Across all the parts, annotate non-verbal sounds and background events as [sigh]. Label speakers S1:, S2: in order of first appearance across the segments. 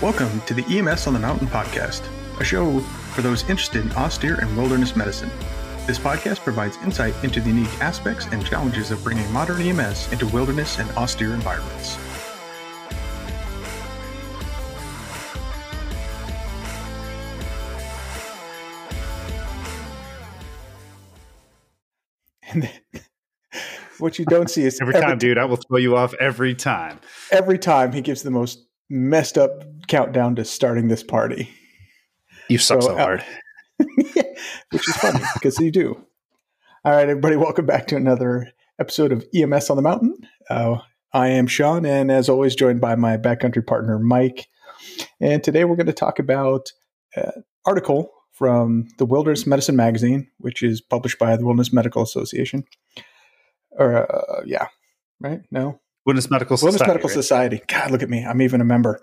S1: Welcome to the EMS on the Mountain podcast, a show for those interested in austere and wilderness medicine. This podcast provides insight into the unique aspects and challenges of bringing modern EMS into wilderness and austere environments. And what you don't see is
S2: every time, dude, I will throw you off every time.
S1: Every time he gives the most messed up countdown to starting this party.
S2: You suck so, so uh, hard. [laughs]
S1: which is funny because you do. All right, everybody, welcome back to another episode of EMS on the Mountain. Uh, I am Sean, and as always, joined by my backcountry partner, Mike. And today we're going to talk about an article from the Wilderness Medicine Magazine, which is published by the Wilderness Medical Association. Or, uh, yeah, right? No,
S2: Wilderness Medical Society.
S1: Wilderness Medical right? Society. God, look at me. I'm even a member.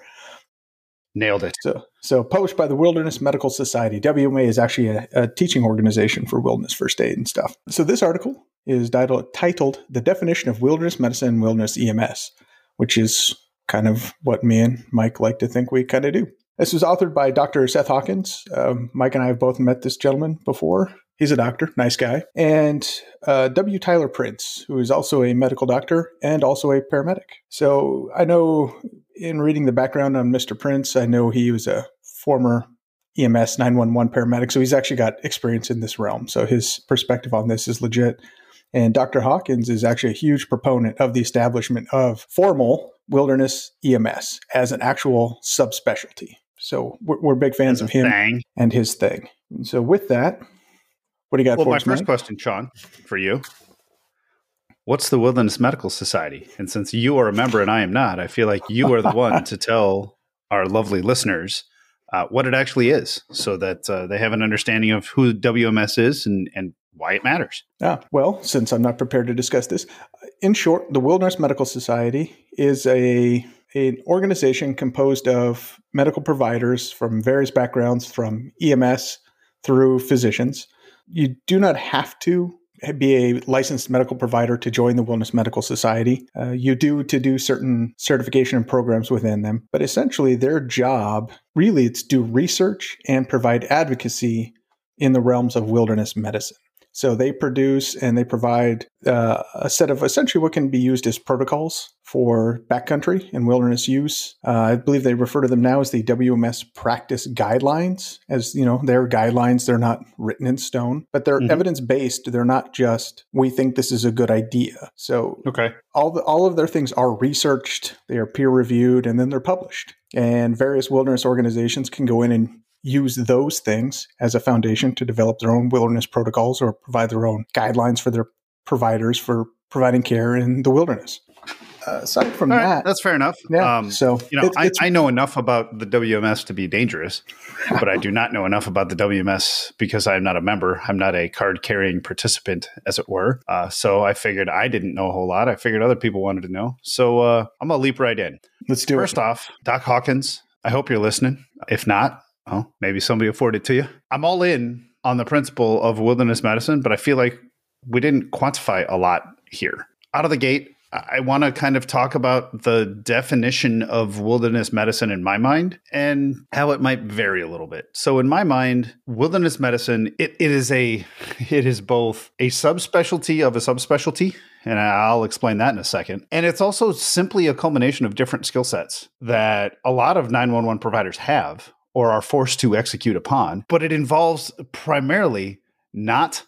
S2: Nailed it.
S1: So, so published by the Wilderness Medical Society. WMA is actually a, a teaching organization for wilderness first aid and stuff. So this article is titled, titled "The Definition of Wilderness Medicine and Wilderness EMS," which is kind of what me and Mike like to think we kind of do. This was authored by Dr. Seth Hawkins. Um, Mike and I have both met this gentleman before. He's a doctor, nice guy. And uh, W. Tyler Prince, who is also a medical doctor and also a paramedic. So I know in reading the background on Mr. Prince, I know he was a former EMS 911 paramedic. So he's actually got experience in this realm. So his perspective on this is legit. And Dr. Hawkins is actually a huge proponent of the establishment of formal wilderness EMS as an actual subspecialty. So we're, we're big fans of him thing. and his thing. And so with that, what do you got?
S2: Well,
S1: my
S2: first question, Sean, for you. What's the Wilderness Medical Society? And since you are a member and I am not, I feel like you are the one to [laughs] tell our lovely listeners uh, what it actually is, so that uh, they have an understanding of who WMS is and, and why it matters.
S1: Ah, well, since I'm not prepared to discuss this, in short, the Wilderness Medical Society is a an organization composed of medical providers from various backgrounds, from EMS through physicians. You do not have to be a licensed medical provider to join the Wilderness Medical Society. Uh, you do to do certain certification and programs within them, but essentially their job really it's do research and provide advocacy in the realms of wilderness medicine. So they produce and they provide uh, a set of essentially what can be used as protocols for backcountry and wilderness use. Uh, I believe they refer to them now as the WMS practice guidelines. As you know, they're guidelines; they're not written in stone, but they're mm-hmm. evidence based. They're not just we think this is a good idea. So
S2: okay,
S1: all the, all of their things are researched, they are peer reviewed, and then they're published. And various wilderness organizations can go in and use those things as a foundation to develop their own wilderness protocols or provide their own guidelines for their providers for providing care in the wilderness. Uh, aside from
S2: All
S1: that,
S2: that's fair enough.
S1: Yeah. Um, so
S2: you know, it, I, I, know enough about the WMS to be dangerous, [laughs] but I do not know enough about the WMS because I'm not a member. I'm not a card carrying participant, as it were. Uh, so I figured I didn't know a whole lot. I figured other people wanted to know. So uh, I'm gonna leap right in.
S1: Let's do
S2: First
S1: it.
S2: First off, Doc Hawkins. I hope you're listening. If not, well, maybe somebody afforded to you. I'm all in on the principle of wilderness medicine, but I feel like we didn't quantify a lot here. Out of the gate, I want to kind of talk about the definition of wilderness medicine in my mind and how it might vary a little bit. So in my mind, wilderness medicine it, it is a [laughs] it is both a subspecialty of a subspecialty and I'll explain that in a second. And it's also simply a culmination of different skill sets that a lot of 911 providers have or are forced to execute upon, but it involves primarily not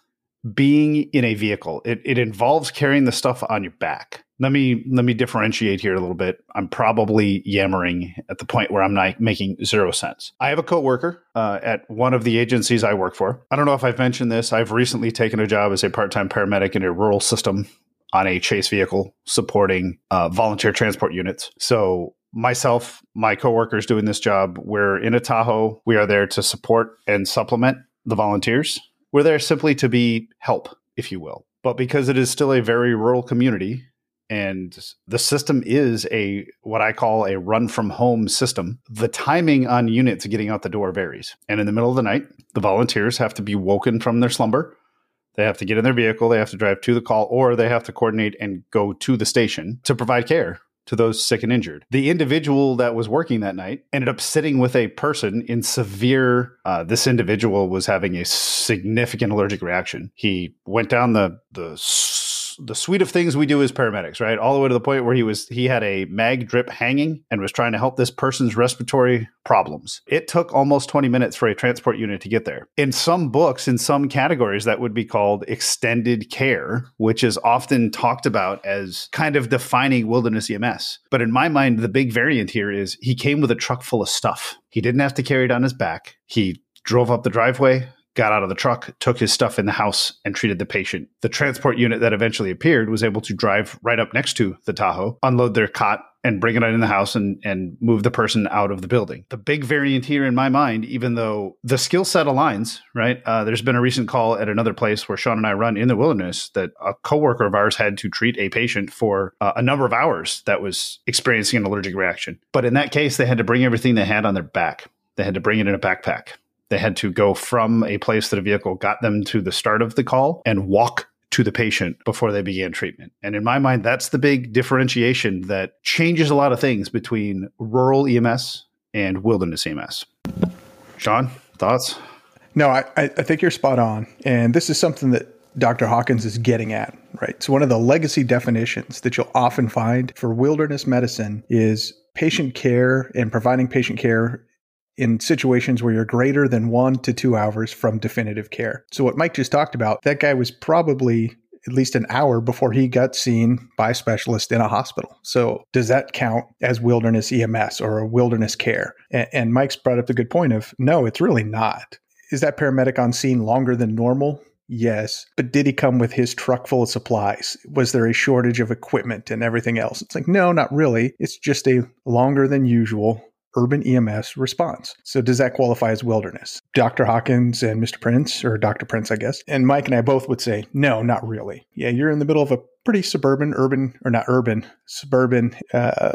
S2: being in a vehicle. It, it involves carrying the stuff on your back. Let me let me differentiate here a little bit. I'm probably yammering at the point where I'm not making zero sense. I have a coworker uh, at one of the agencies I work for. I don't know if I've mentioned this. I've recently taken a job as a part-time paramedic in a rural system on a chase vehicle supporting uh, volunteer transport units. So myself, my coworkers doing this job, we're in a Tahoe. We are there to support and supplement the volunteers. We're there simply to be help, if you will. But because it is still a very rural community and the system is a what I call a run from home system, the timing on units getting out the door varies. And in the middle of the night, the volunteers have to be woken from their slumber. They have to get in their vehicle, they have to drive to the call, or they have to coordinate and go to the station to provide care to those sick and injured. The individual that was working that night ended up sitting with a person in severe. Uh, this individual was having a significant allergic reaction. He went down the the the suite of things we do as paramedics, right? All the way to the point where he was he had a mag drip hanging and was trying to help this person's respiratory problems. It took almost 20 minutes for a transport unit to get there. In some books, in some categories, that would be called extended care, which is often talked about as kind of defining wilderness EMS. But in my mind, the big variant here is he came with a truck full of stuff. He didn't have to carry it on his back. He drove up the driveway, got out of the truck, took his stuff in the house, and treated the patient. The transport unit that eventually appeared was able to drive right up next to the Tahoe, unload their cot, and bring it out in the house and, and move the person out of the building. The big variant here in my mind, even though the skill set aligns, right? Uh, there's been a recent call at another place where Sean and I run in the wilderness that a coworker of ours had to treat a patient for uh, a number of hours that was experiencing an allergic reaction. But in that case, they had to bring everything they had on their back. They had to bring it in a backpack they had to go from a place that a vehicle got them to the start of the call and walk to the patient before they began treatment. And in my mind, that's the big differentiation that changes a lot of things between rural EMS and wilderness EMS. Sean, thoughts?
S1: No, I, I think you're spot on. And this is something that Dr. Hawkins is getting at, right? So, one of the legacy definitions that you'll often find for wilderness medicine is patient care and providing patient care in situations where you're greater than one to two hours from definitive care. So, what Mike just talked about, that guy was probably at least an hour before he got seen by a specialist in a hospital. So, does that count as wilderness EMS or a wilderness care? And, and Mike's brought up the good point of no, it's really not. Is that paramedic on scene longer than normal? Yes. But did he come with his truck full of supplies? Was there a shortage of equipment and everything else? It's like, no, not really. It's just a longer than usual urban EMS response. So does that qualify as wilderness? Dr. Hawkins and Mr. Prince, or Dr. Prince, I guess, and Mike and I both would say, no, not really. Yeah, you're in the middle of a pretty suburban, urban, or not urban, suburban, uh,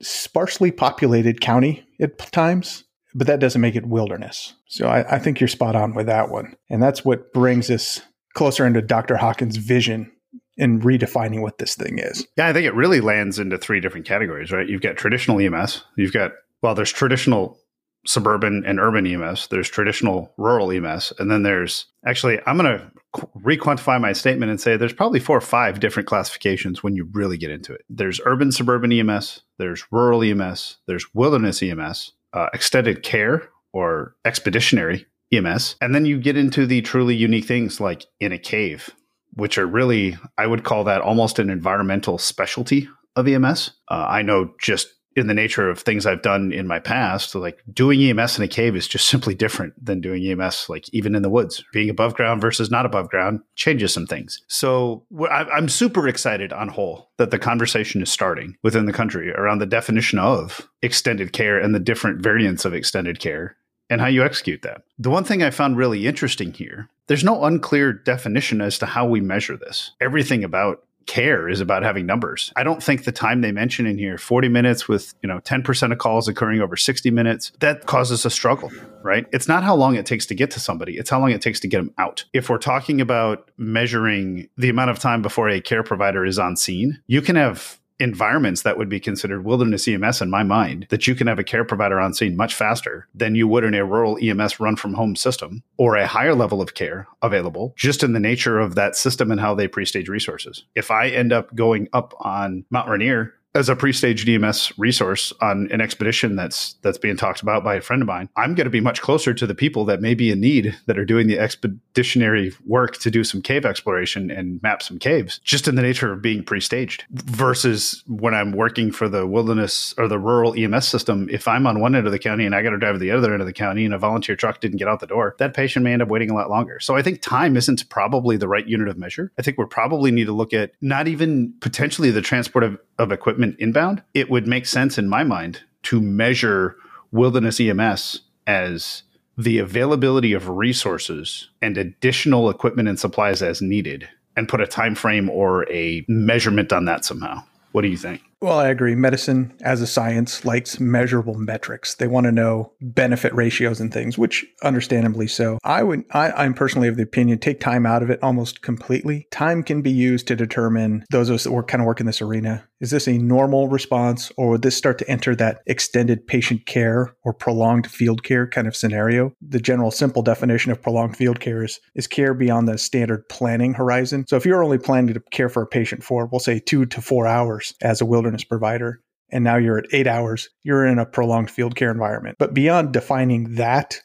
S1: sparsely populated county at times, but that doesn't make it wilderness. So I, I think you're spot on with that one. And that's what brings us closer into Dr. Hawkins' vision in redefining what this thing is.
S2: Yeah, I think it really lands into three different categories, right? You've got traditional EMS, you've got well, there's traditional suburban and urban EMS, there's traditional rural EMS, and then there's actually, I'm going to requantify my statement and say there's probably four or five different classifications when you really get into it. There's urban suburban EMS, there's rural EMS, there's wilderness EMS, uh, extended care or expeditionary EMS, and then you get into the truly unique things like in a cave, which are really, I would call that almost an environmental specialty of EMS. Uh, I know just in the nature of things I've done in my past, like doing EMS in a cave is just simply different than doing EMS, like even in the woods. Being above ground versus not above ground changes some things. So I'm super excited on whole that the conversation is starting within the country around the definition of extended care and the different variants of extended care and how you execute that. The one thing I found really interesting here, there's no unclear definition as to how we measure this. Everything about care is about having numbers. I don't think the time they mention in here, 40 minutes with, you know, 10% of calls occurring over 60 minutes, that causes a struggle, right? It's not how long it takes to get to somebody, it's how long it takes to get them out. If we're talking about measuring the amount of time before a care provider is on scene, you can have environments that would be considered wilderness EMS in my mind that you can have a care provider on scene much faster than you would in a rural EMS run from home system or a higher level of care available just in the nature of that system and how they pre-stage resources. If I end up going up on Mount Rainier as a pre-stage EMS resource on an expedition that's that's being talked about by a friend of mine, I'm going to be much closer to the people that may be in need that are doing the expeditionary work to do some cave exploration and map some caves, just in the nature of being pre-staged. Versus when I'm working for the wilderness or the rural EMS system, if I'm on one end of the county and I got to drive to the other end of the county and a volunteer truck didn't get out the door, that patient may end up waiting a lot longer. So I think time isn't probably the right unit of measure. I think we probably need to look at not even potentially the transport of, of equipment inbound, it would make sense in my mind to measure wilderness EMS as the availability of resources and additional equipment and supplies as needed and put a time frame or a measurement on that somehow. What do you think?
S1: Well, I agree. Medicine as a science likes measurable metrics. They want to know benefit ratios and things, which understandably so. I would, I, I'm personally of the opinion, take time out of it almost completely. Time can be used to determine those of us that work kind of work in this arena. Is this a normal response or would this start to enter that extended patient care or prolonged field care kind of scenario? The general simple definition of prolonged field care is, is care beyond the standard planning horizon. So if you're only planning to care for a patient for, we'll say two to four hours as a wilderness provider, and now you're at eight hours, you're in a prolonged field care environment. But beyond defining that,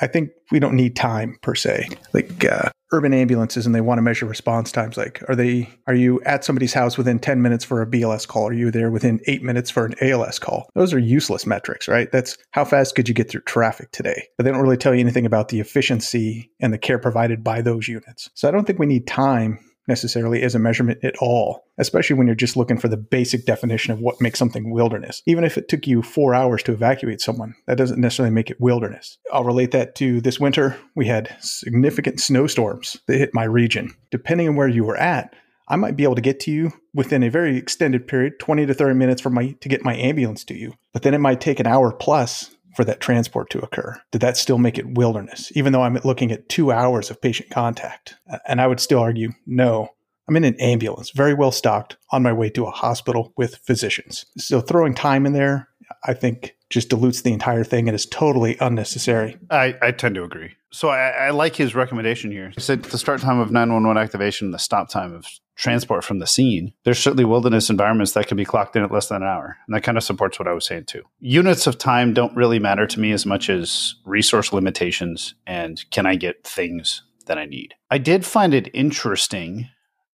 S1: I think we don't need time per se. Like uh, urban ambulances, and they want to measure response times. Like, are they are you at somebody's house within ten minutes for a BLS call? Are you there within eight minutes for an ALS call? Those are useless metrics, right? That's how fast could you get through traffic today? But they don't really tell you anything about the efficiency and the care provided by those units. So I don't think we need time necessarily as a measurement at all, especially when you're just looking for the basic definition of what makes something wilderness. Even if it took you four hours to evacuate someone, that doesn't necessarily make it wilderness. I'll relate that to this winter. We had significant snowstorms that hit my region. Depending on where you were at, I might be able to get to you within a very extended period, 20 to 30 minutes for my to get my ambulance to you. But then it might take an hour plus for that transport to occur? Did that still make it wilderness, even though I'm looking at two hours of patient contact? And I would still argue no. I'm in an ambulance, very well stocked, on my way to a hospital with physicians. So throwing time in there, I think just dilutes the entire thing and is totally unnecessary.
S2: I, I tend to agree. So I, I like his recommendation here. He said the start time of 911 activation, and the stop time of transport from the scene, there's certainly wilderness environments that can be clocked in at less than an hour. And that kind of supports what I was saying too. Units of time don't really matter to me as much as resource limitations and can I get things that I need. I did find it interesting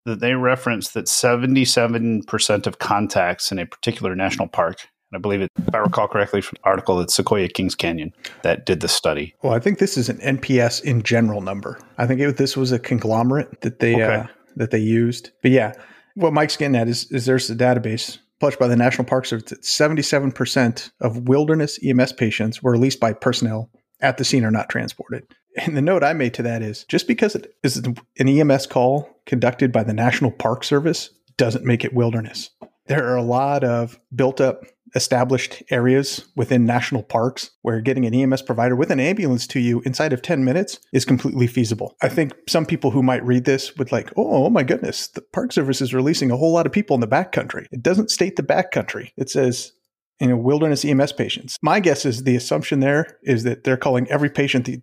S2: that they referenced that 77% of contacts in a particular national park I believe it, if I recall correctly from the article, it's Sequoia Kings Canyon that did the study.
S1: Well, I think this is an NPS in general number. I think it, this was a conglomerate that they okay. uh, that they used. But yeah, what Mike's getting at is, is there's a database published by the National Park Service that 77% of wilderness EMS patients were released by personnel at the scene or not transported. And the note I made to that is just because it is an EMS call conducted by the National Park Service doesn't make it wilderness. There are a lot of built up established areas within national parks where getting an EMS provider with an ambulance to you inside of 10 minutes is completely feasible. I think some people who might read this would like, oh, oh my goodness, the Park Service is releasing a whole lot of people in the backcountry. It doesn't state the backcountry. It says you know, wilderness EMS patients. My guess is the assumption there is that they're calling every patient the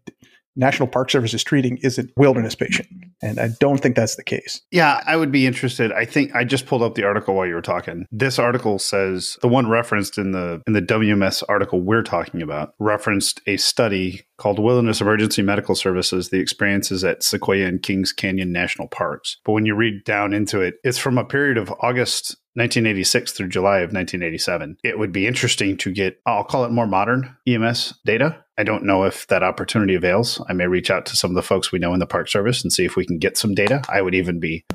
S1: National Park Service is treating isn't wilderness patient. And I don't think that's the case.
S2: Yeah, I would be interested. I think I just pulled up the article while you were talking. This article says the one referenced in the in the WMS article we're talking about referenced a study called Wilderness Emergency Medical Services, the experiences at Sequoia and Kings Canyon National Parks. But when you read down into it, it's from a period of August 1986 through July of 1987. It would be interesting to get, I'll call it more modern EMS data. I don't know if that opportunity avails. I may reach out to some of the folks we know in the Park Service and see if we can get some data. I would even be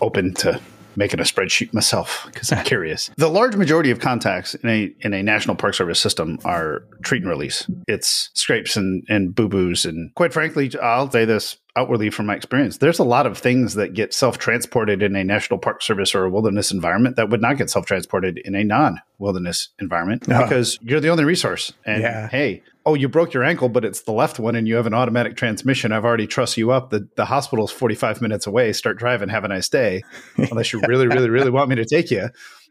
S2: open to making a spreadsheet myself because I'm [laughs] curious. The large majority of contacts in a in a National Park Service system are treat and release. It's scrapes and, and boo boos. And quite frankly, I'll say this outwardly from my experience, there's a lot of things that get self transported in a National Park Service or a wilderness environment that would not get self transported in a non wilderness environment uh-huh. because you're the only resource. And yeah. hey, oh, you broke your ankle, but it's the left one and you have an automatic transmission. I've already trussed you up. The, the hospital's 45 minutes away. Start driving. Have a nice day. Unless you really, really, really want me to take you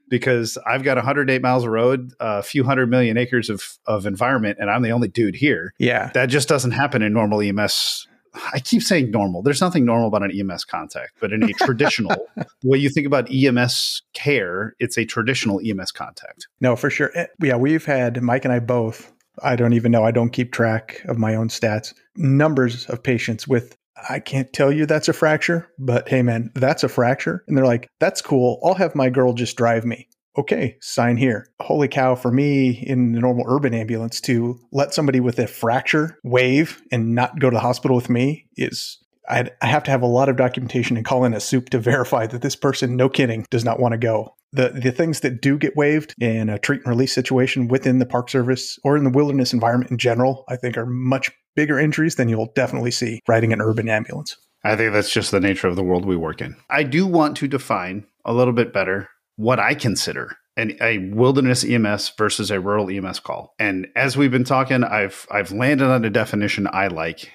S2: because I've got 108 miles of road, a few hundred million acres of, of environment, and I'm the only dude here.
S1: Yeah.
S2: That just doesn't happen in normal EMS I keep saying normal. There's nothing normal about an EMS contact, but in a traditional [laughs] way you think about EMS care, it's a traditional EMS contact.
S1: No, for sure. Eh, yeah, we've had Mike and I both. I don't even know. I don't keep track of my own stats. Numbers of patients with I can't tell you that's a fracture, but hey man, that's a fracture. And they're like, that's cool. I'll have my girl just drive me okay, sign here. Holy cow, for me in the normal urban ambulance to let somebody with a fracture wave and not go to the hospital with me is I'd, I have to have a lot of documentation and call in a soup to [laughs] verify that this person, no kidding, does not want to go. The the things that do get waived in a treat and release situation within the Park Service or in the wilderness environment in general, I think are much bigger injuries than you'll definitely see riding an urban ambulance.
S2: I think that's just the nature of the world we work in. I do want to define a little bit better what I consider an, a wilderness EMS versus a rural EMS call. And as we've been talking, I've I've landed on a definition I like.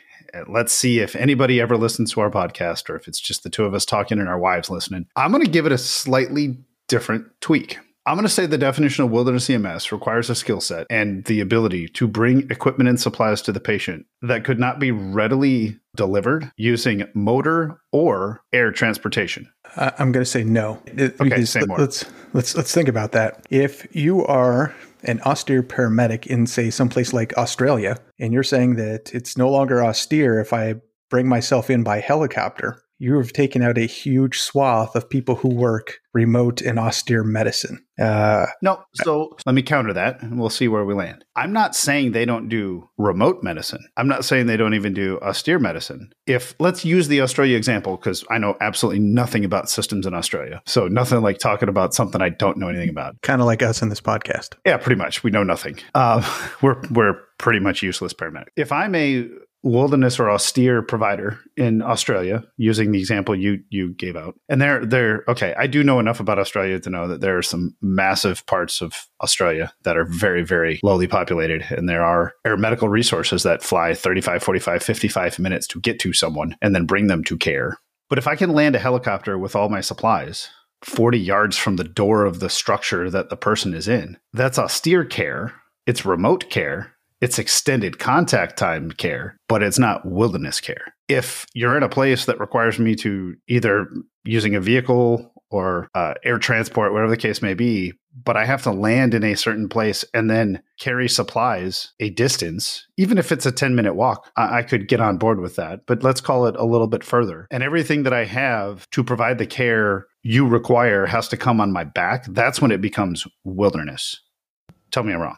S2: Let's see if anybody ever listens to our podcast or if it's just the two of us talking and our wives listening. I'm going to give it a slightly different tweak. I'm going to say the definition of wilderness EMS requires a skill set and the ability to bring equipment and supplies to the patient that could not be readily delivered using motor or air transportation.
S1: I'm going to say no.
S2: okay, say more.
S1: Let's let's let's think about that. If you are an austere paramedic in say someplace like Australia and you're saying that it's no longer austere if I bring myself in by helicopter, you have taken out a huge swath of people who work remote and austere medicine. Uh,
S2: no, so let me counter that and we'll see where we land. I'm not saying they don't do remote medicine. I'm not saying they don't even do austere medicine. If let's use the Australia example, because I know absolutely nothing about systems in Australia. So nothing like talking about something I don't know anything about.
S1: Kind of like us in this podcast.
S2: Yeah, pretty much. We know nothing. Uh, [laughs] we're, we're pretty much useless paramedic. If I'm a wilderness or austere provider in Australia, using the example you you gave out. And they're they're okay. I do know enough about Australia to know that there are some massive parts of Australia that are very very lowly populated, and there are air medical resources that fly 35, 45, 55 minutes to get to someone and then bring them to care. But if I can land a helicopter with all my supplies 40 yards from the door of the structure that the person is in, that's austere care. It's remote care it's extended contact time care, but it's not wilderness care. If you're in a place that requires me to either using a vehicle or uh, air transport, whatever the case may be, but I have to land in a certain place and then carry supplies a distance, even if it's a 10 minute walk, I-, I could get on board with that. But let's call it a little bit further. And everything that I have to provide the care you require has to come on my back. That's when it becomes wilderness. Tell me I'm wrong.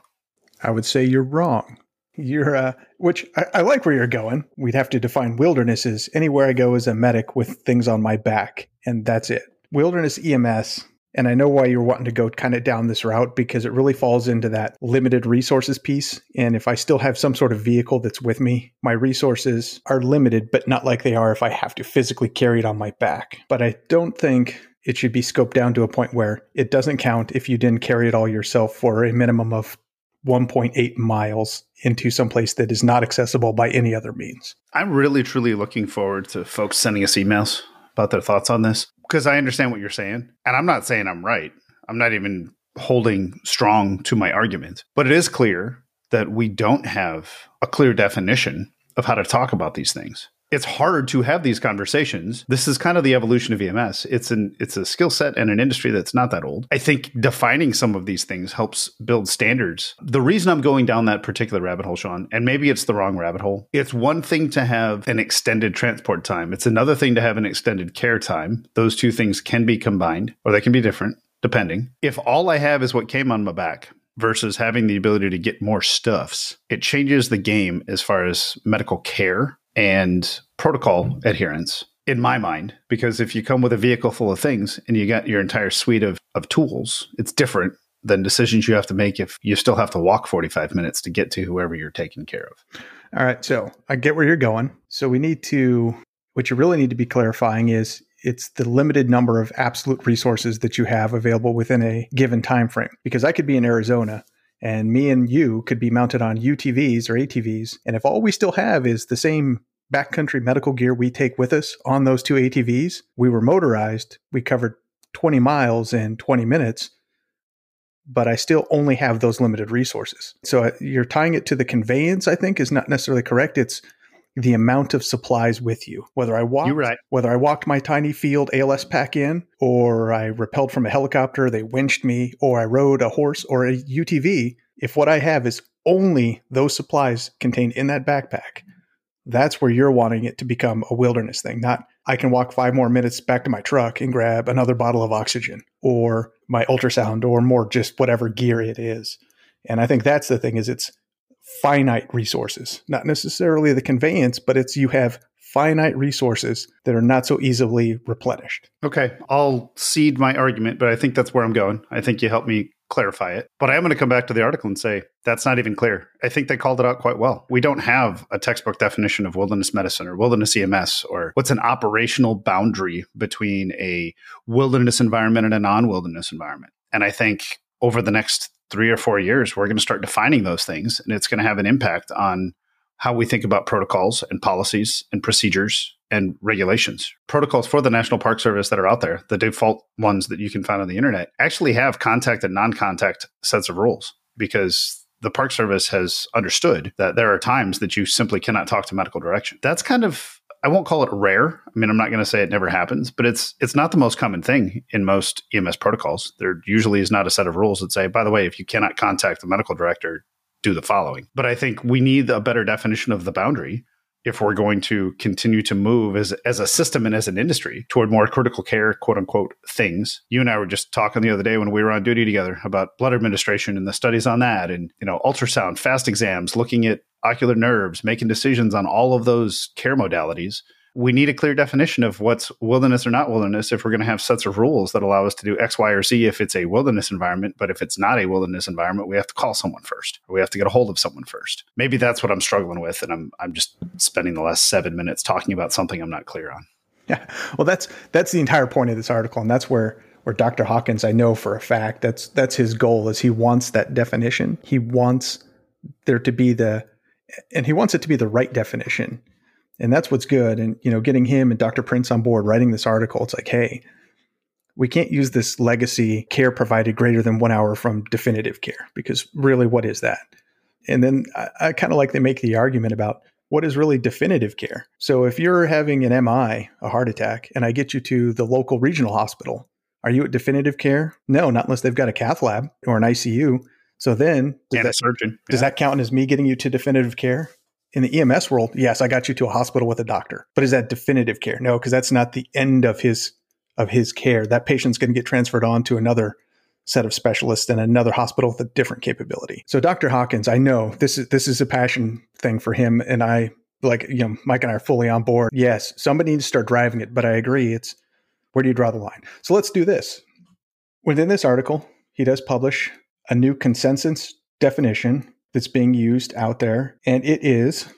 S1: I would say you're wrong. You're, uh, which I, I, like where you're going. We'd have to define wilderness as anywhere I go as a medic with things on my back, and that's it. Wilderness EMS, and I know why you're wanting to go kind of down this route because it really falls into that limited resources piece. And if I still have some sort of vehicle that's with me, my resources are limited, but not like they are if I have to physically carry it on my back. But I don't think it should be scoped down to a point where it doesn't count if you didn't carry it all yourself for a minimum of 1.8 miles into some place that is not accessible by any other means.
S2: I'm really truly looking forward to folks sending us emails about their thoughts on this because I understand what you're saying. And I'm not saying I'm right. I'm not even holding strong to my argument. But it is clear that we don't have a clear definition of how to talk about these things it's hard to have these conversations. This is kind of the evolution of EMS. It's an it's a skill set and an industry that's not that old. I think defining some of these things helps build standards. The reason I'm going down that particular rabbit hole, Sean, and maybe it's the wrong rabbit hole. It's one thing to have an extended transport time. It's another thing to have an extended care time. Those two things can be combined or they can be different depending. If all I have is what came on my back, versus having the ability to get more stuffs, it changes the game as far as medical care and protocol adherence in my mind because if you come with a vehicle full of things and you got your entire suite of, of tools it's different than decisions you have to make if you still have to walk 45 minutes to get to whoever you're taking care of.
S1: All right so i get where you're going. So we need to what you really need to be clarifying is it's the limited number of absolute resources that you have available within a given time frame because i could be in arizona and me and you could be mounted on UTVs or ATVs. And if all we still have is the same backcountry medical gear we take with us on those two ATVs, we were motorized. We covered 20 miles in 20 minutes, but I still only have those limited resources. So uh, you're tying it to the conveyance, I think, is not necessarily correct. It's the amount of supplies with you. Whether I walked,
S2: right.
S1: whether I walked my tiny field ALS pack in, or I rappelled from a helicopter, they winched me, or I rode a horse or a UTV. If what I have is only those supplies contained in that backpack, that's where you're wanting it to become a wilderness thing. Not I can walk five more minutes back to my truck and grab another bottle of oxygen or my ultrasound or more just whatever gear it is. And I think that's the thing is it's finite resources, not necessarily the conveyance, but it's you have finite resources that are not so easily replenished.
S2: Okay, I'll cede my argument, but I think that's where I'm going. I think you helped me clarify it. But I am going to come back to the article and say that's not even clear. I think they called it out quite well. We don't have a textbook definition of wilderness medicine or wilderness EMS or what's an operational boundary between a wilderness environment and a non wilderness environment. And I think over the next three or four years, we're going to start defining those things, and it's going to have an impact on how we think about protocols and policies and procedures and regulations. Protocols for the National Park Service that are out there, the default ones that you can find on the internet, actually have contact and non contact sets of rules because the Park Service has understood that there are times that you simply cannot talk to medical direction. That's kind of I won't call it rare. I mean, I'm not going to say it never happens, but it's it's not the most common thing in most EMS protocols. There usually is not a set of rules that say, by the way, if you cannot contact the medical director, do the following. But I think we need a better definition of the boundary if we're going to continue to move as, as a system and as an industry toward more critical care, quote unquote, things. You and I were just talking the other day when we were on duty together about blood administration and the studies on that and, you know, ultrasound, fast exams, looking at ocular nerves, making decisions on all of those care modalities. We need a clear definition of what's wilderness or not wilderness if we're going to have sets of rules that allow us to do X, Y, or Z if it's a wilderness environment. But if it's not a wilderness environment, we have to call someone first, or we have to get a hold of someone first. Maybe that's what I'm struggling with, and I'm I'm just spending the last seven minutes talking about something I'm not clear on.
S1: Yeah, well, that's that's the entire point of this article, and that's where where Dr. Hawkins, I know for a fact, that's that's his goal is he wants that definition. He wants there to be the and he wants it to be the right definition. And that's what's good. And, you know, getting him and Dr. Prince on board writing this article, it's like, hey, we can't use this legacy care provided greater than one hour from definitive care because really, what is that? And then I, I kind of like they make the argument about what is really definitive care. So if you're having an MI, a heart attack, and I get you to the local regional hospital, are you at definitive care? No, not unless they've got a cath lab or an ICU. So then,
S2: does, that, surgeon.
S1: does that count as me getting you to definitive care? In the EMS world, yes, I got you to a hospital with a doctor. But is that definitive care? No, because that's not the end of his of his care. That patient's going to get transferred on to another set of specialists in another hospital with a different capability. So Dr. Hawkins, I know this is this is a passion thing for him and I like you know Mike and I are fully on board. Yes, somebody needs to start driving it, but I agree it's where do you draw the line? So let's do this. Within this article, he does publish a new consensus definition that's being used out there, and it is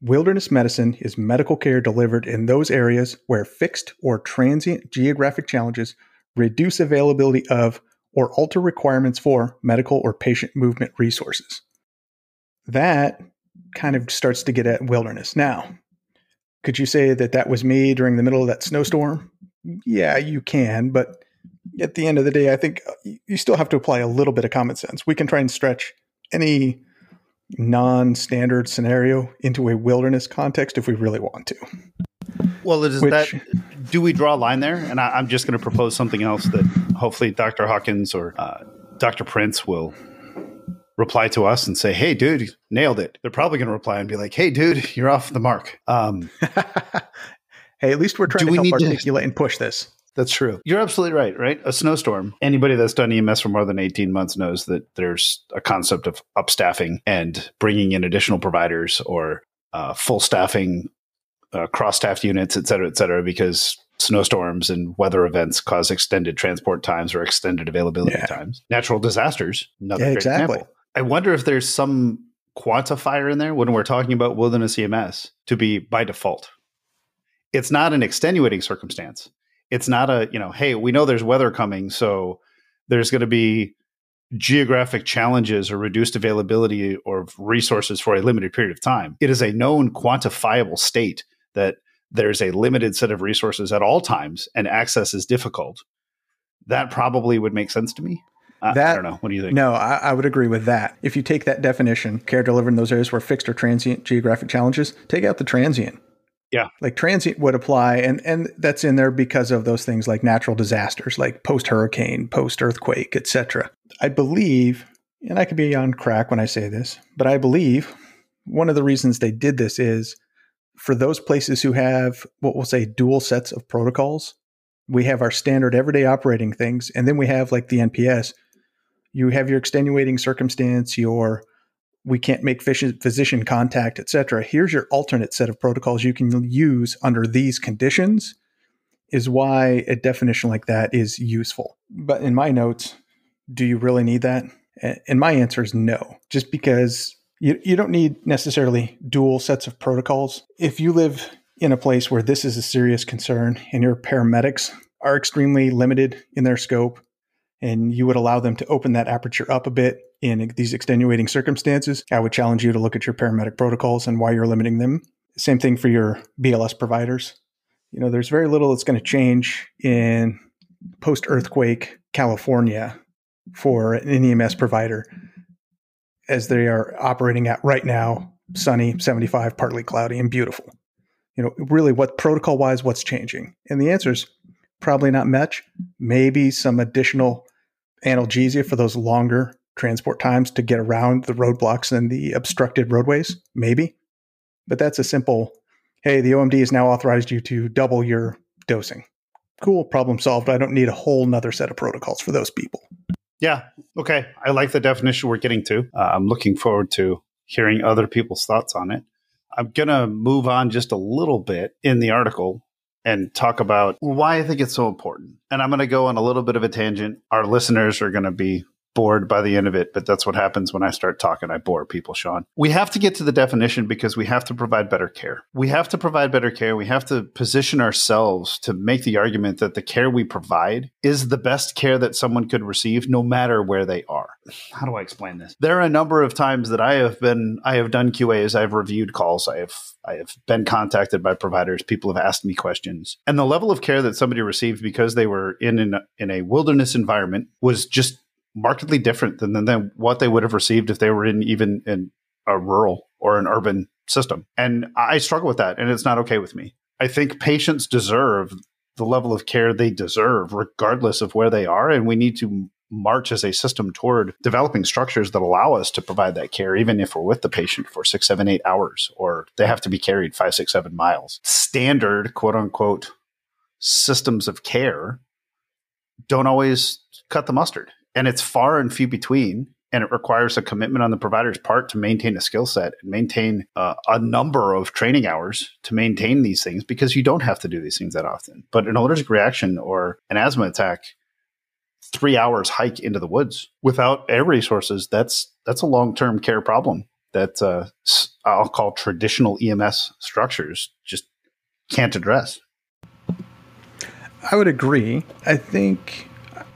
S1: wilderness medicine is medical care delivered in those areas where fixed or transient geographic challenges reduce availability of or alter requirements for medical or patient movement resources. That kind of starts to get at wilderness. Now, could you say that that was me during the middle of that snowstorm? Yeah, you can, but at the end of the day, I think uh, you still have to apply a little bit of common sense. We can try and stretch any non-standard scenario into a wilderness context if we really want to.
S2: Well, is Which, that do we draw a line there? And I, am just going to propose something else that hopefully Dr. Hawkins or uh, Dr. Prince will reply to us and say, "Hey, dude, nailed it." They're probably going to reply and be like, "Hey, dude, you're off the mark." Um, [laughs]
S1: hey, at least we're trying to help articulate to- and push this.
S2: That's true. You're absolutely right, right? A snowstorm. Anybody that's done EMS for more than 18 months knows that there's a concept of upstaffing and bringing in additional providers or uh, full staffing, uh, cross staffed units, et cetera, et cetera, because snowstorms and weather events cause extended transport times or extended availability yeah. times. Natural disasters, another yeah, exactly. example. I wonder if there's some quantifier in there when we're talking about wilderness EMS to be by default. It's not an extenuating circumstance it's not a you know hey we know there's weather coming so there's going to be geographic challenges or reduced availability or resources for a limited period of time it is a known quantifiable state that there's a limited set of resources at all times and access is difficult that probably would make sense to me uh, that, I don't know. What do you think?
S1: No, I, I, would agree with that. If you take that definition, care delivered in those areas where fixed or transient geographic challenges, take out the transient.
S2: Yeah.
S1: Like transient would apply and and that's in there because of those things like natural disasters like post hurricane, post earthquake, etc. I believe and I could be on crack when I say this, but I believe one of the reasons they did this is for those places who have what we'll say dual sets of protocols, we have our standard everyday operating things and then we have like the NPS. You have your extenuating circumstance, your we can't make physician contact, etc. Here's your alternate set of protocols you can use under these conditions is why a definition like that is useful. But in my notes, do you really need that? And my answer is no, just because you, you don't need necessarily dual sets of protocols. If you live in a place where this is a serious concern and your paramedics are extremely limited in their scope and you would allow them to open that aperture up a bit in these extenuating circumstances, I would challenge you to look at your paramedic protocols and why you're limiting them. Same thing for your BLS providers. You know, there's very little that's going to change in post earthquake California for an EMS provider as they are operating at right now sunny, 75, partly cloudy, and beautiful. You know, really what protocol wise, what's changing? And the answer is probably not much. Maybe some additional analgesia for those longer transport times to get around the roadblocks and the obstructed roadways. Maybe. But that's a simple, hey, the OMD has now authorized you to double your dosing. Cool, problem solved. I don't need a whole nother set of protocols for those people.
S2: Yeah. Okay. I like the definition we're getting to. Uh, I'm looking forward to hearing other people's thoughts on it. I'm going to move on just a little bit in the article and talk about why I think it's so important. And I'm going to go on a little bit of a tangent. Our listeners are going to be bored by the end of it, but that's what happens when I start talking. I bore people, Sean. We have to get to the definition because we have to provide better care. We have to provide better care. We have to position ourselves to make the argument that the care we provide is the best care that someone could receive no matter where they are. How do I explain this? There are a number of times that I have been I have done QAs, I've reviewed calls, I have I have been contacted by providers, people have asked me questions. And the level of care that somebody received because they were in an, in a wilderness environment was just markedly different than, than what they would have received if they were in even in a rural or an urban system. And I struggle with that, and it's not okay with me. I think patients deserve the level of care they deserve, regardless of where they are, and we need to march as a system toward developing structures that allow us to provide that care, even if we're with the patient for six, seven, eight hours, or they have to be carried five, six, seven miles. Standard, quote unquote, systems of care don't always cut the mustard and it's far and few between and it requires a commitment on the provider's part to maintain a skill set and maintain uh, a number of training hours to maintain these things because you don't have to do these things that often. But an allergic reaction or an asthma attack, three hours hike into the woods without air resources, that's that's a long term care problem that uh, I'll call traditional EMS structures just can't address.
S1: I would agree. I think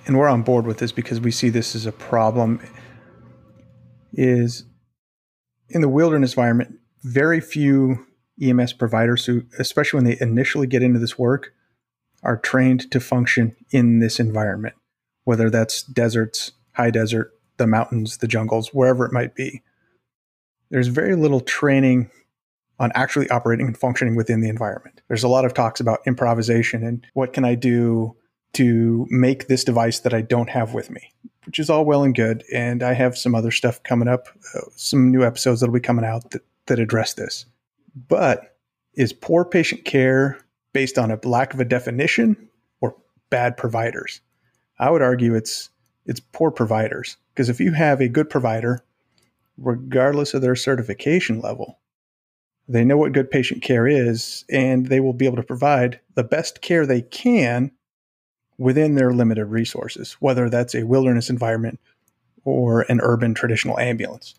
S1: and we're on board with this because we see this as a problem, is in the wilderness environment, very few EMS providers who, especially when they initially get into this work, are trained to function in this environment, whether that's deserts, high desert, the mountains, the jungles, wherever it might be. There's very little training on actually operating and functioning within the environment. There's a lot of talks about improvisation and what can I do to make this device that I don't have with me, which is all well and good. And I have some other stuff coming up, uh, some new episodes that'll be coming out that, that address this. But is poor patient care based on a lack of a definition or bad providers? I would argue it's it's poor providers because if you have a good provider, regardless of their certification level, they know what good patient care is and they will be able to provide the best care they can within their limited resources, whether that's a wilderness environment or an urban traditional ambulance.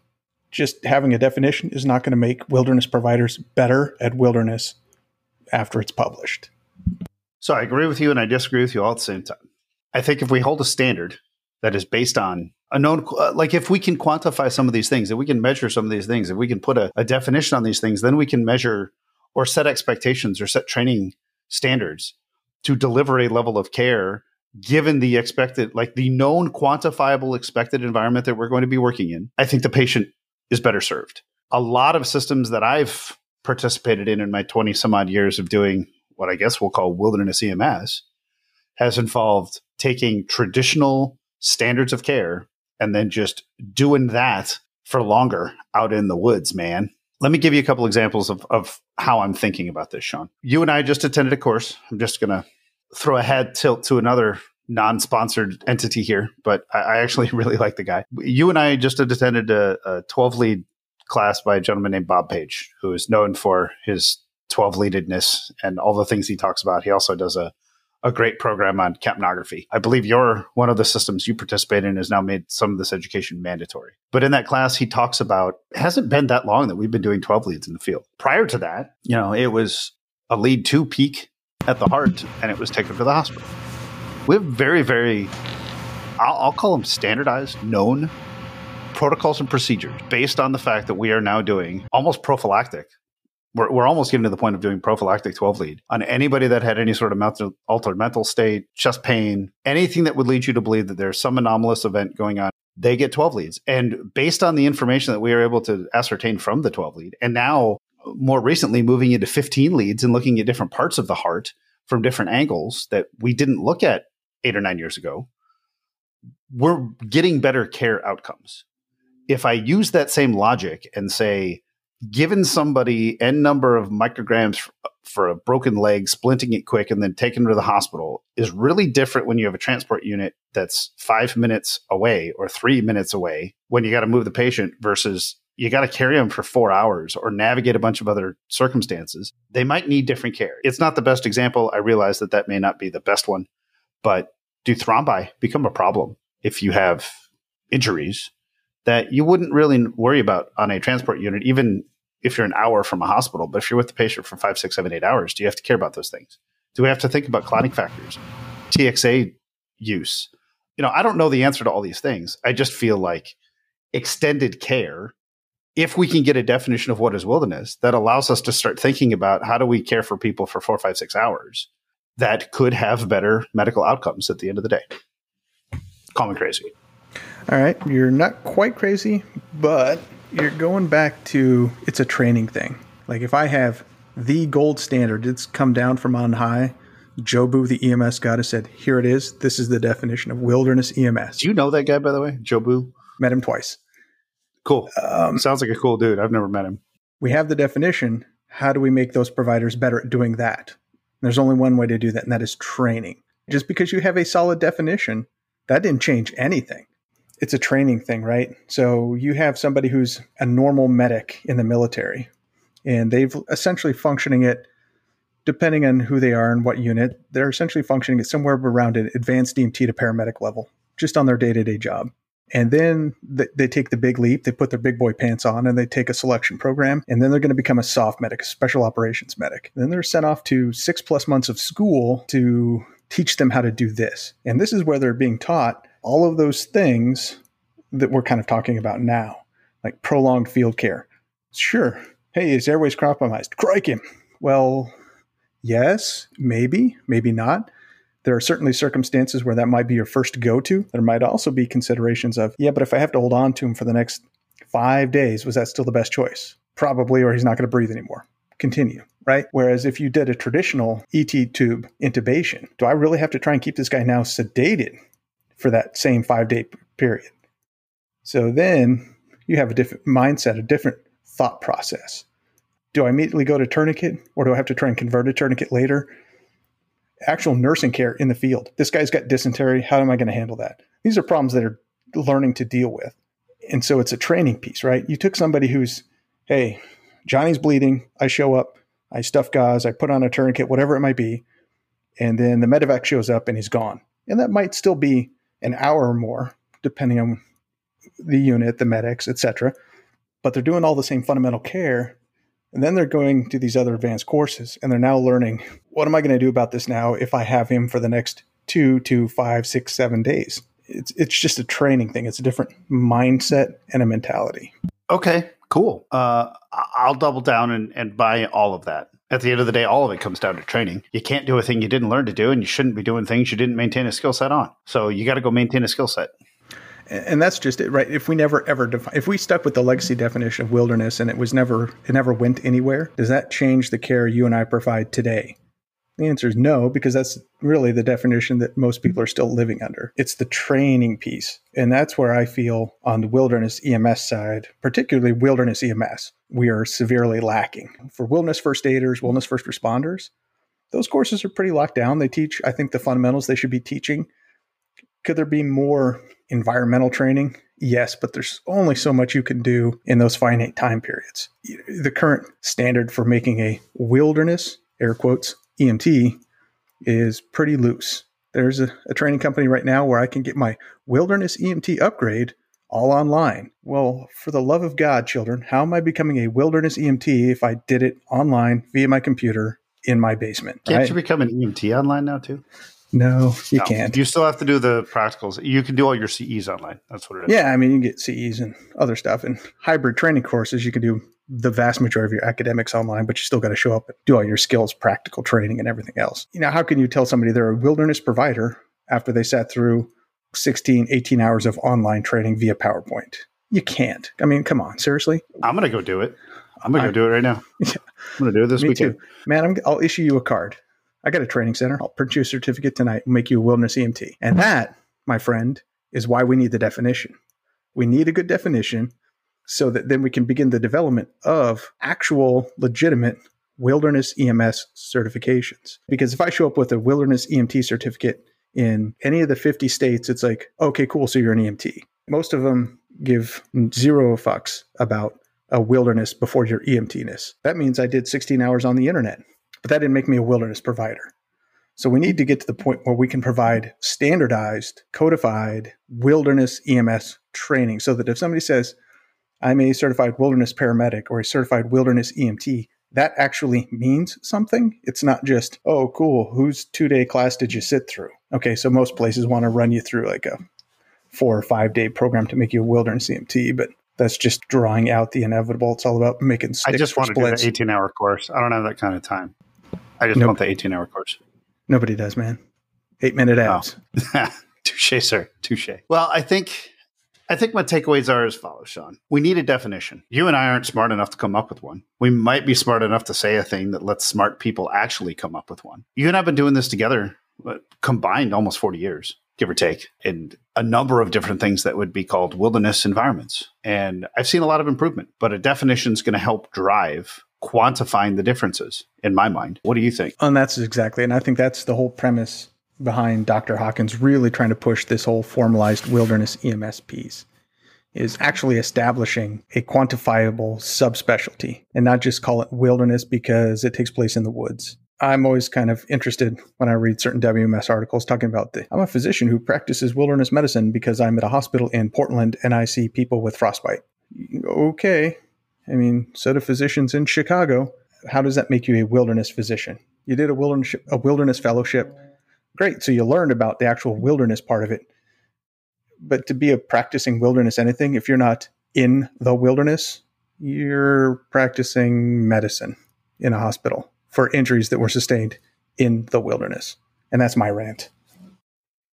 S1: Just having a definition is not going to make wilderness providers better at wilderness after it's published.
S2: So I agree with you and I disagree with you all at the same time. I think if we hold a standard that is based on a known, uh, like if we can quantify some of these things, if we can measure some of these things, if we can put a, a definition on these things, then we can measure or set expectations or set training standards to deliver a level of care given the expected, like the known quantifiable expected environment that we're going to be working in, I think the patient is better served. A lot of systems that I've participated in in my 20 some odd years of doing what I guess we'll call wilderness EMS has involved taking traditional standards of care and then just doing that for longer out in the woods, man. Let me give you a couple examples of, of how I'm thinking about this, Sean. You and I just attended a course. I'm just going to throw a head tilt to another non-sponsored entity here, but I, I, actually [laughs] really like the guy. You and I just attended a 12 lead class by a gentleman named Bob Page, who is known for his 12 leadedness and all the things he talks about. He also does a a great program on capnography. I believe your one of the systems you participate in has now made some of this education mandatory. But in that class, he talks about hasn't been that long that we've been doing 12 leads in the field. Prior to that, you know, it was a lead two peek at the heart and it was taken to the hospital. We have very, very I'll, I'll call them standardized, known protocols and procedures based on the fact that we are now doing almost prophylactic. We're, we're almost getting to the point of doing prophylactic 12 lead on anybody that had any sort of mental, altered mental state, chest pain, anything that would lead you to believe that there's some anomalous event going on. They get 12 leads. And based on the information that we are able to ascertain from the 12 lead, and now more recently moving into 15 leads and looking at different parts of the heart from different angles that we didn't look at eight or nine years ago, we're getting better care outcomes. If I use that same logic and say, given somebody n number of micrograms for a broken leg, splinting it quick, and then taken to the hospital is really different when you have a transport unit that's five minutes away or three minutes away when you got to move the patient versus you got to carry them for four hours or navigate a bunch of other circumstances. They might need different care. It's not the best example. I realize that that may not be the best one, but do thrombi become a problem if you have injuries that you wouldn't really worry about on a transport unit, even if you're an hour from a hospital? But if you're with the patient for five, six, seven, eight hours, do you have to care about those things? Do we have to think about clotting factors, TXA use? You know, I don't know the answer to all these things. I just feel like extended care if we can get a definition of what is wilderness that allows us to start thinking about how do we care for people for four, five, six hours that could have better medical outcomes at the end of the day. Call me crazy.
S1: All right. You're not quite crazy, but you're going back to it's a training thing. Like if I have the gold standard, it's come down from on high. Jobu, the EMS god, has said, here it is. This is the definition of wilderness EMS.
S2: Do you know that guy, by the way? Jobu?
S1: Met him twice.
S2: Cool. Um, Sounds like a cool dude. I've never met him.
S1: We have the definition. How do we make those providers better at doing that? There's only one way to do that, and that is training. Just because you have a solid definition, that didn't change anything. It's a training thing, right? So you have somebody who's a normal medic in the military, and they've essentially functioning it, depending on who they are and what unit, they're essentially functioning at somewhere around an advanced EMT to paramedic level, just on their day to day job. And then they take the big leap, they put their big boy pants on, and they take a selection program. And then they're going to become a soft medic, a special operations medic. Then they're sent off to six plus months of school to teach them how to do this. And this is where they're being taught all of those things that we're kind of talking about now, like prolonged field care. Sure. Hey, is airways compromised. Crike him. Well, yes, maybe, maybe not. There are certainly circumstances where that might be your first go to. There might also be considerations of, yeah, but if I have to hold on to him for the next five days, was that still the best choice? Probably, or he's not going to breathe anymore. Continue, right? Whereas if you did a traditional ET tube intubation, do I really have to try and keep this guy now sedated for that same five day period? So then you have a different mindset, a different thought process. Do I immediately go to tourniquet or do I have to try and convert a tourniquet later? actual nursing care in the field. This guy's got dysentery. How am I going to handle that? These are problems that are learning to deal with. And so it's a training piece, right? You took somebody who's, hey, Johnny's bleeding. I show up, I stuff gauze, I put on a tourniquet, whatever it might be. And then the medevac shows up and he's gone. And that might still be an hour or more, depending on the unit, the medics, etc. But they're doing all the same fundamental care and then they're going to these other advanced courses and they're now learning what am I going to do about this now if I have him for the next two to five, six, seven days? It's, it's just a training thing. It's a different mindset and a mentality.
S2: Okay, cool. Uh, I'll double down and, and buy all of that. At the end of the day, all of it comes down to training. You can't do a thing you didn't learn to do, and you shouldn't be doing things you didn't maintain a skill set on. So you got to go maintain a skill set
S1: and that's just it right if we never ever define if we stuck with the legacy definition of wilderness and it was never it never went anywhere does that change the care you and i provide today the answer is no because that's really the definition that most people are still living under. It's the training piece. And that's where i feel on the wilderness ems side particularly wilderness ems we are severely lacking. For wilderness first aiders wilderness first responders those courses are pretty locked down. They teach i think the fundamentals they should be teaching. Could there be more environmental training? Yes, but there's only so much you can do in those finite time periods. The current standard for making a wilderness, air quotes, EMT is pretty loose. There's a, a training company right now where I can get my wilderness EMT upgrade all online. Well, for the love of God, children, how am I becoming a wilderness EMT if I did it online via my computer in my basement?
S2: Can't right? you become an EMT online now too?
S1: No, you
S2: No,
S1: can't.
S2: You still have to do the practicals. You can do all your CEs online. That's what it is.
S1: Yeah, I mean, you can get CEs and other stuff. And hybrid training courses, you can do the vast majority of your academics online, but you still got to show up and do all your skills, practical training, and everything else. You know, how can you tell somebody they're a wilderness provider after they sat through 16, 18 hours of online training via PowerPoint? You can't. I mean, come on, seriously?
S2: I'm going to go do it. I'm going to go do it right now. [laughs]
S1: Yeah.
S2: I'm going to do it this
S1: Me
S2: weekend.
S1: too. Man, I'm, I'll issue you a card. I got a training center. I'll print you a certificate tonight and make you a wilderness EMT. And that, my friend, is why we need the definition. We need a good definition so that then we can begin the development of actual legitimate wilderness EMS certifications. Because if I show up with a wilderness EMT certificate in any of the 50 states, it's like, okay, cool, so you're an EMT. Most of them give zero fucks about a wilderness before your EMTness. That means I did 16 hours on the internet, but that didn't make me a wilderness provider. So we need to get to the point where we can provide standardized, codified wilderness EMS training so that if somebody says, I'm a certified wilderness paramedic or a certified wilderness EMT, that actually means something. It's not just, oh, cool, whose two day class did you sit through? Okay, so most places want to run you through like a four or five day program to make you a wilderness EMT, but that's just drawing out the inevitable. It's all about making
S2: I just want to do the 18 hour course. I don't have that kind of time. I just
S1: Nope.
S2: want the 18 hour course.
S1: Nobody does, man. Eight minute
S2: Oh. [laughs] Touche, sir. Touche. Well, I think I think my takeaways are as follows, Sean. We need a definition. You and I aren't smart enough to come up with one. We might be smart enough to say a thing that lets smart people actually come up with one. You and I have been doing this together, uh, combined almost 40 years, give or take, in a number of different things that would be called wilderness environments. And I've seen a lot of improvement, but a definition is going to help drive quantifying the differences in my mind. What do you think?
S1: And that's exactly, and I think that's the whole premise behind Dr. Hawkins really trying to push this whole formalized wilderness EMS piece is actually establishing a quantifiable subspecialty and not just call it wilderness because it takes place in the woods. I'm always kind of interested when I read certain WMS articles talking about the I'm a physician who practices wilderness medicine because I'm at a hospital in Portland and I see people with frostbite. Okay. I mean, so do physicians in Chicago. How does that make you a wilderness physician? You did a wilderness a wilderness fellowship. Great. So you learned about the actual wilderness part of it. But to be a practicing wilderness anything, if you're not in the wilderness, you're practicing medicine in a hospital for injuries that were sustained in the wilderness. And that's my rant.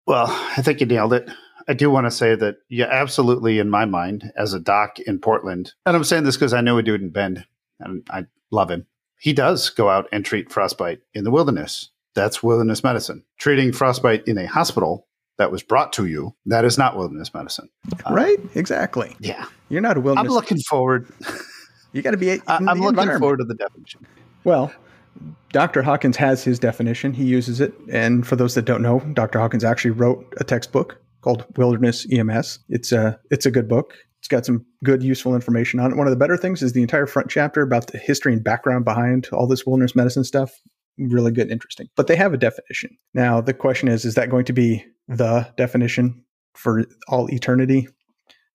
S2: Well, I think you nailed it. I do want to say that, yeah, absolutely, in my mind, as a doc in Portland, and I'm saying this because I know a dude in Bend, and I love him. He does go out and treat frostbite in the wilderness. That's wilderness medicine. Treating frostbite in a hospital that was brought to you, that is not wilderness medicine. Uh,
S1: right? Exactly.
S2: Yeah.
S1: You're not wilderness.
S2: I'm looking forward. [laughs]
S1: you got to be in
S2: I-
S1: the
S2: I'm looking forward to the definition.
S1: Well, Dr. Hawkins has his definition. He uses it. And for those that don't know, Dr. Hawkins actually wrote a textbook called Wilderness EMS. It's a it's a good book. It's got some good useful information on it. One of the better things is the entire front chapter about the history and background behind all this wilderness medicine stuff. Really good, and interesting. But they have a definition. Now the question is, is that going to be the definition for all eternity?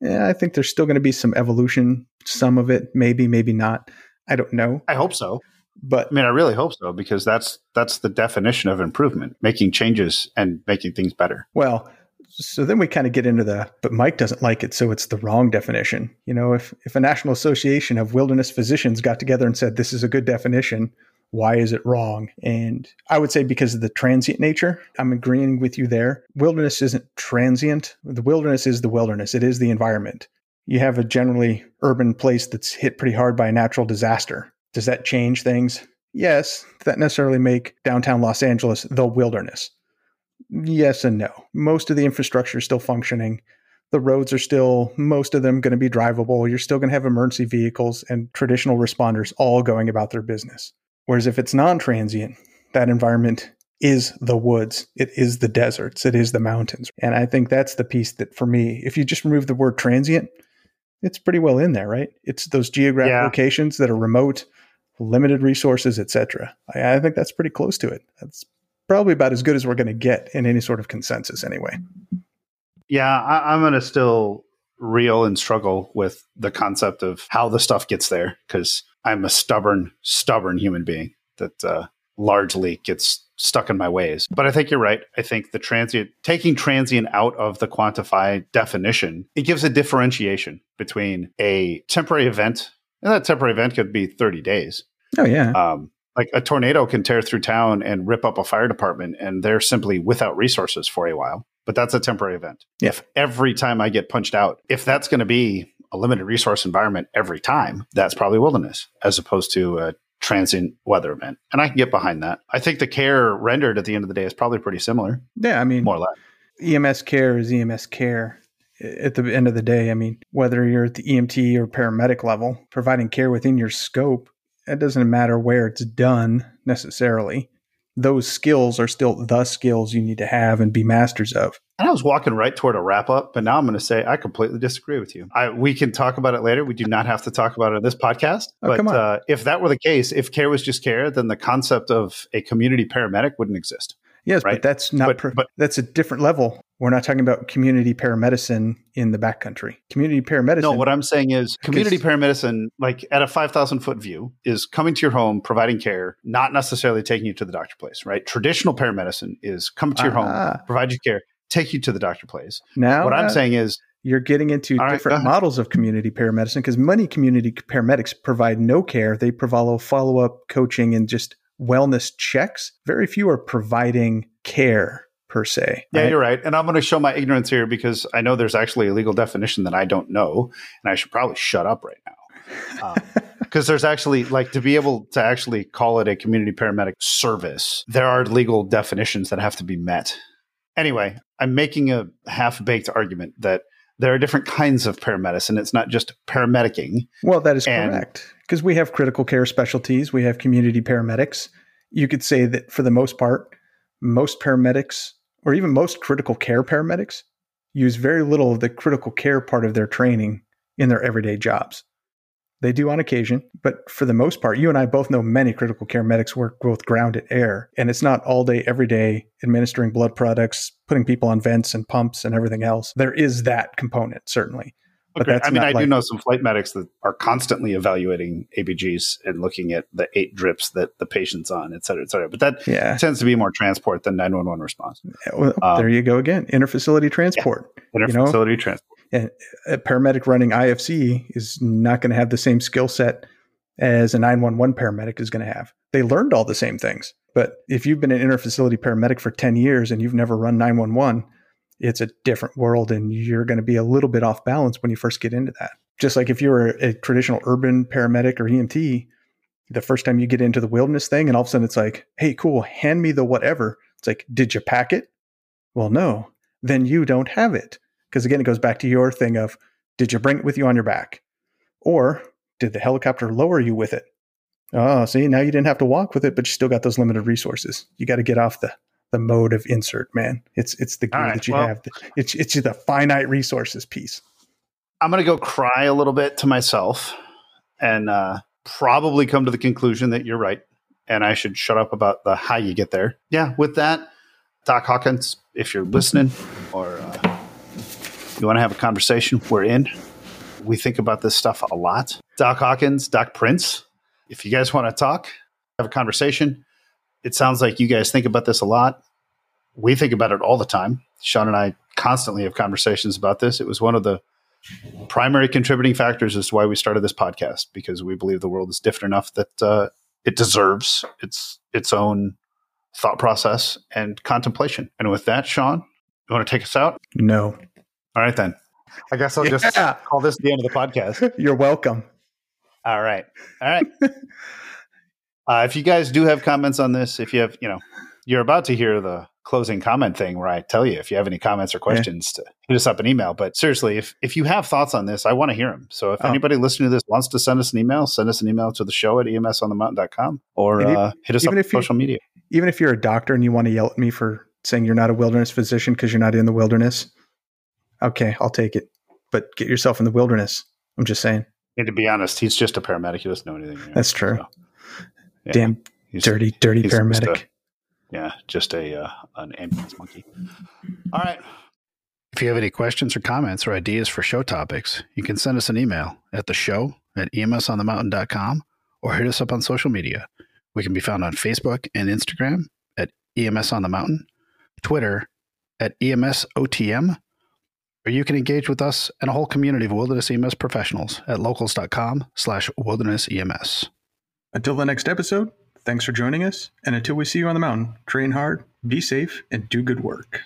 S1: Yeah, I think there's still going to be some evolution. Some of it, maybe, maybe not. I don't know.
S2: I hope so.
S1: But
S2: I mean, I really hope so because that's that's the definition of improvement: making changes and making things better.
S1: Well, so then we kind of get into the, but Mike doesn't like it, so it's the wrong definition. You know, if if a national association of wilderness physicians got together and said this is a good definition, why is it wrong? And I would say because of the transient nature, I'm agreeing with you there. Wilderness isn't transient. The wilderness is the wilderness. It is the environment. You have a generally urban place that's hit pretty hard by a natural disaster. Does that change things? Yes. Does that necessarily make downtown Los Angeles the wilderness? Yes and no. Most of the infrastructure is still functioning. The roads are still, most of them, going to be drivable. You're still going to have emergency vehicles and traditional responders all going about their business. Whereas if it's non transient, that environment is the woods, it is the deserts, it is the mountains. And I think that's the piece that for me, if you just remove the word transient, it's pretty well in there, right? It's those geographic
S2: Yeah.
S1: locations that are remote, limited resources, etc. I, I think that's pretty close to it. That's probably about as good as we're going to get in any sort of consensus, anyway.
S2: Yeah, I, I'm going to still reel and struggle with the concept of how the stuff gets there because I'm a stubborn, stubborn human being that uh, largely gets stuck in my ways. But I think you're right. I think the transient, taking transient out of the quantify definition, it gives a differentiation between a temporary event, and that temporary event could be 30 days.
S1: Oh, yeah.
S2: Um, like a tornado can tear through town and rip up a fire department, and they're simply without resources for a while. But that's a temporary event.
S1: Yeah.
S2: If every time I get punched out, if that's going to be a limited resource environment every time, that's probably wilderness as opposed to a transient weather event. And I can get behind that. I think the care rendered at the end of the day is probably pretty similar,
S1: yeah, I mean,
S2: more or less.
S1: EMS care is EMS care. At the end of the day, I mean, whether you're at the EMT or paramedic level, providing care within your scope, it doesn't matter where it's done necessarily. Those skills are still the skills you need to have and be masters of.
S2: And I was walking right toward a wrap up, but now I'm going to say I completely disagree with you. I, we can talk about it later. We do not have to talk about it in this podcast.
S1: Oh,
S2: but. Uh, if that were the case, if care was just care, then the concept of a community paramedic wouldn't exist.
S1: Yes,
S2: Right.
S1: but that's not.
S2: But-
S1: per-
S2: but-
S1: that's a different level. We're not talking about community paramedicine in the backcountry. Community paramedicine.
S2: No, what I'm saying is community paramedicine, like at a 5,000 foot view, is coming to your home, providing care, not necessarily taking you to the doctor place, right? Traditional paramedicine is come to your home,
S1: Ah.
S2: provide you care, take you to the doctor place.
S1: now
S2: what I'm
S1: uh,
S2: saying is,
S1: you're getting into
S2: right,
S1: different models of community paramedicine because many community paramedics provide no care. They provide follow up coaching and just wellness checks. Very few are providing care per se.
S2: yeah,
S1: right?
S2: you're right. And I'm going to show my ignorance here because I know there's actually a legal definition that I don't know, and I should probably shut up right now. Um, [laughs] because there's actually, like, to be able to actually call it a community paramedic service, there are legal definitions that have to be met. Anyway, I'm making a half baked argument that there are different kinds of paramedicine. It's not just paramedicing.
S1: Well, that is
S2: And-
S1: correct because we have critical care specialties. We have community paramedics. You could say that for the most part, most paramedics or even most critical care paramedics use very little of the critical care part of their training in their everyday jobs. They do on occasion, but for the most part, you and I both know many critical care medics work both ground and air, and it's not all day, every day administering blood products, putting people on vents and pumps and everything else. There is that component, certainly. But
S2: Okay,
S1: that's
S2: I mean, I do know some flight medics that are constantly evaluating ABGs and looking at the eight drips that the patient's on, et cetera, et cetera. But that
S1: Yeah.
S2: tends to be more transport than 911 response.
S1: Well,
S2: Um,
S1: there you go again. Interfacility transport. know?
S2: Interfacility transport.
S1: And a paramedic running IFC is not going to have the same skill set as a 911 paramedic is going to have. They learned all the same things. But if you've been an interfacility paramedic for 10 years and you've never run 911, it's a different world and you're going to be a little bit off balance when you first get into that. Just like if you're a, traditional urban paramedic or EMT, the first time you get into the wilderness thing and all of a sudden it's like, hey, cool, hand me the whatever. It's like, did you pack it? Well, no. Then you don't have it. Because again, it goes back to your thing of did you bring it with you on your back? Or did the helicopter lower you with it? Oh, see, now you didn't have to walk with it, but you still got those limited resources. You got to get off the the mode of insert, man. It's it's the
S2: right,
S1: that you
S2: well-
S1: have. It's it's the finite resources piece.
S2: I'm going to go cry a little bit to myself and uh, probably come to the conclusion that you're right. And I should shut up about the how you get there. Yeah, with that, Doc Hawkins, if you're listening or uh, you want to have a conversation, we're in. We think about this stuff a lot. Doc Hawkins, Doc Prince, if you guys want to talk, have a conversation, it sounds like you guys think about this a lot. We think about it all the time. Sean and I constantly have conversations about this. It was one of the primary contributing factors as to why we started this podcast because we believe the world is different enough that uh, it deserves its its own thought process and contemplation. And with that, Sean, you want to take us out?
S1: No.
S2: All right, then. I guess I'll just call this the end of the podcast. [laughs]
S1: You're welcome.
S2: All right. All right. [laughs] uh, if you guys do have comments on this, if you have, you know, you're about to hear the closing comment thing where I tell you if you have any comments or questions to hit us up an email. But seriously, if if you have thoughts on this, I want to hear them. So if
S1: Oh.
S2: anybody listening to this wants to send us an email, send us an email to the show at emsonthemountain.com or
S1: if-
S2: uh, hit us up
S1: even
S2: on
S1: you-
S2: social media.
S1: Even if you're a doctor and you want to yell at me for saying you're not a wilderness physician because you're not in the wilderness, okay, I'll take it. But get yourself in the wilderness. I'm just saying.
S2: And to be honest, he's just a paramedic. He doesn't know anything.
S1: That's true.
S2: so, yeah,
S1: Damn
S2: he's-
S1: dirty, dirty
S2: he's
S1: paramedic.
S2: A- yeah, just a uh, an ambulance monkey. All right. If you have any questions or comments or ideas for show topics, you can send us an email at the show at emsonthemountain.com or hit us up on social media. We can be found on Facebook and Instagram at EMS on the Mountain, Twitter at EMSOTM, or you can engage with us and a whole community of wilderness EMS professionals at locals.com slash wilderness EMS.
S1: Until the next episode, thanks for joining us, and until we see you on the mountain, train hard, be safe, and do good work.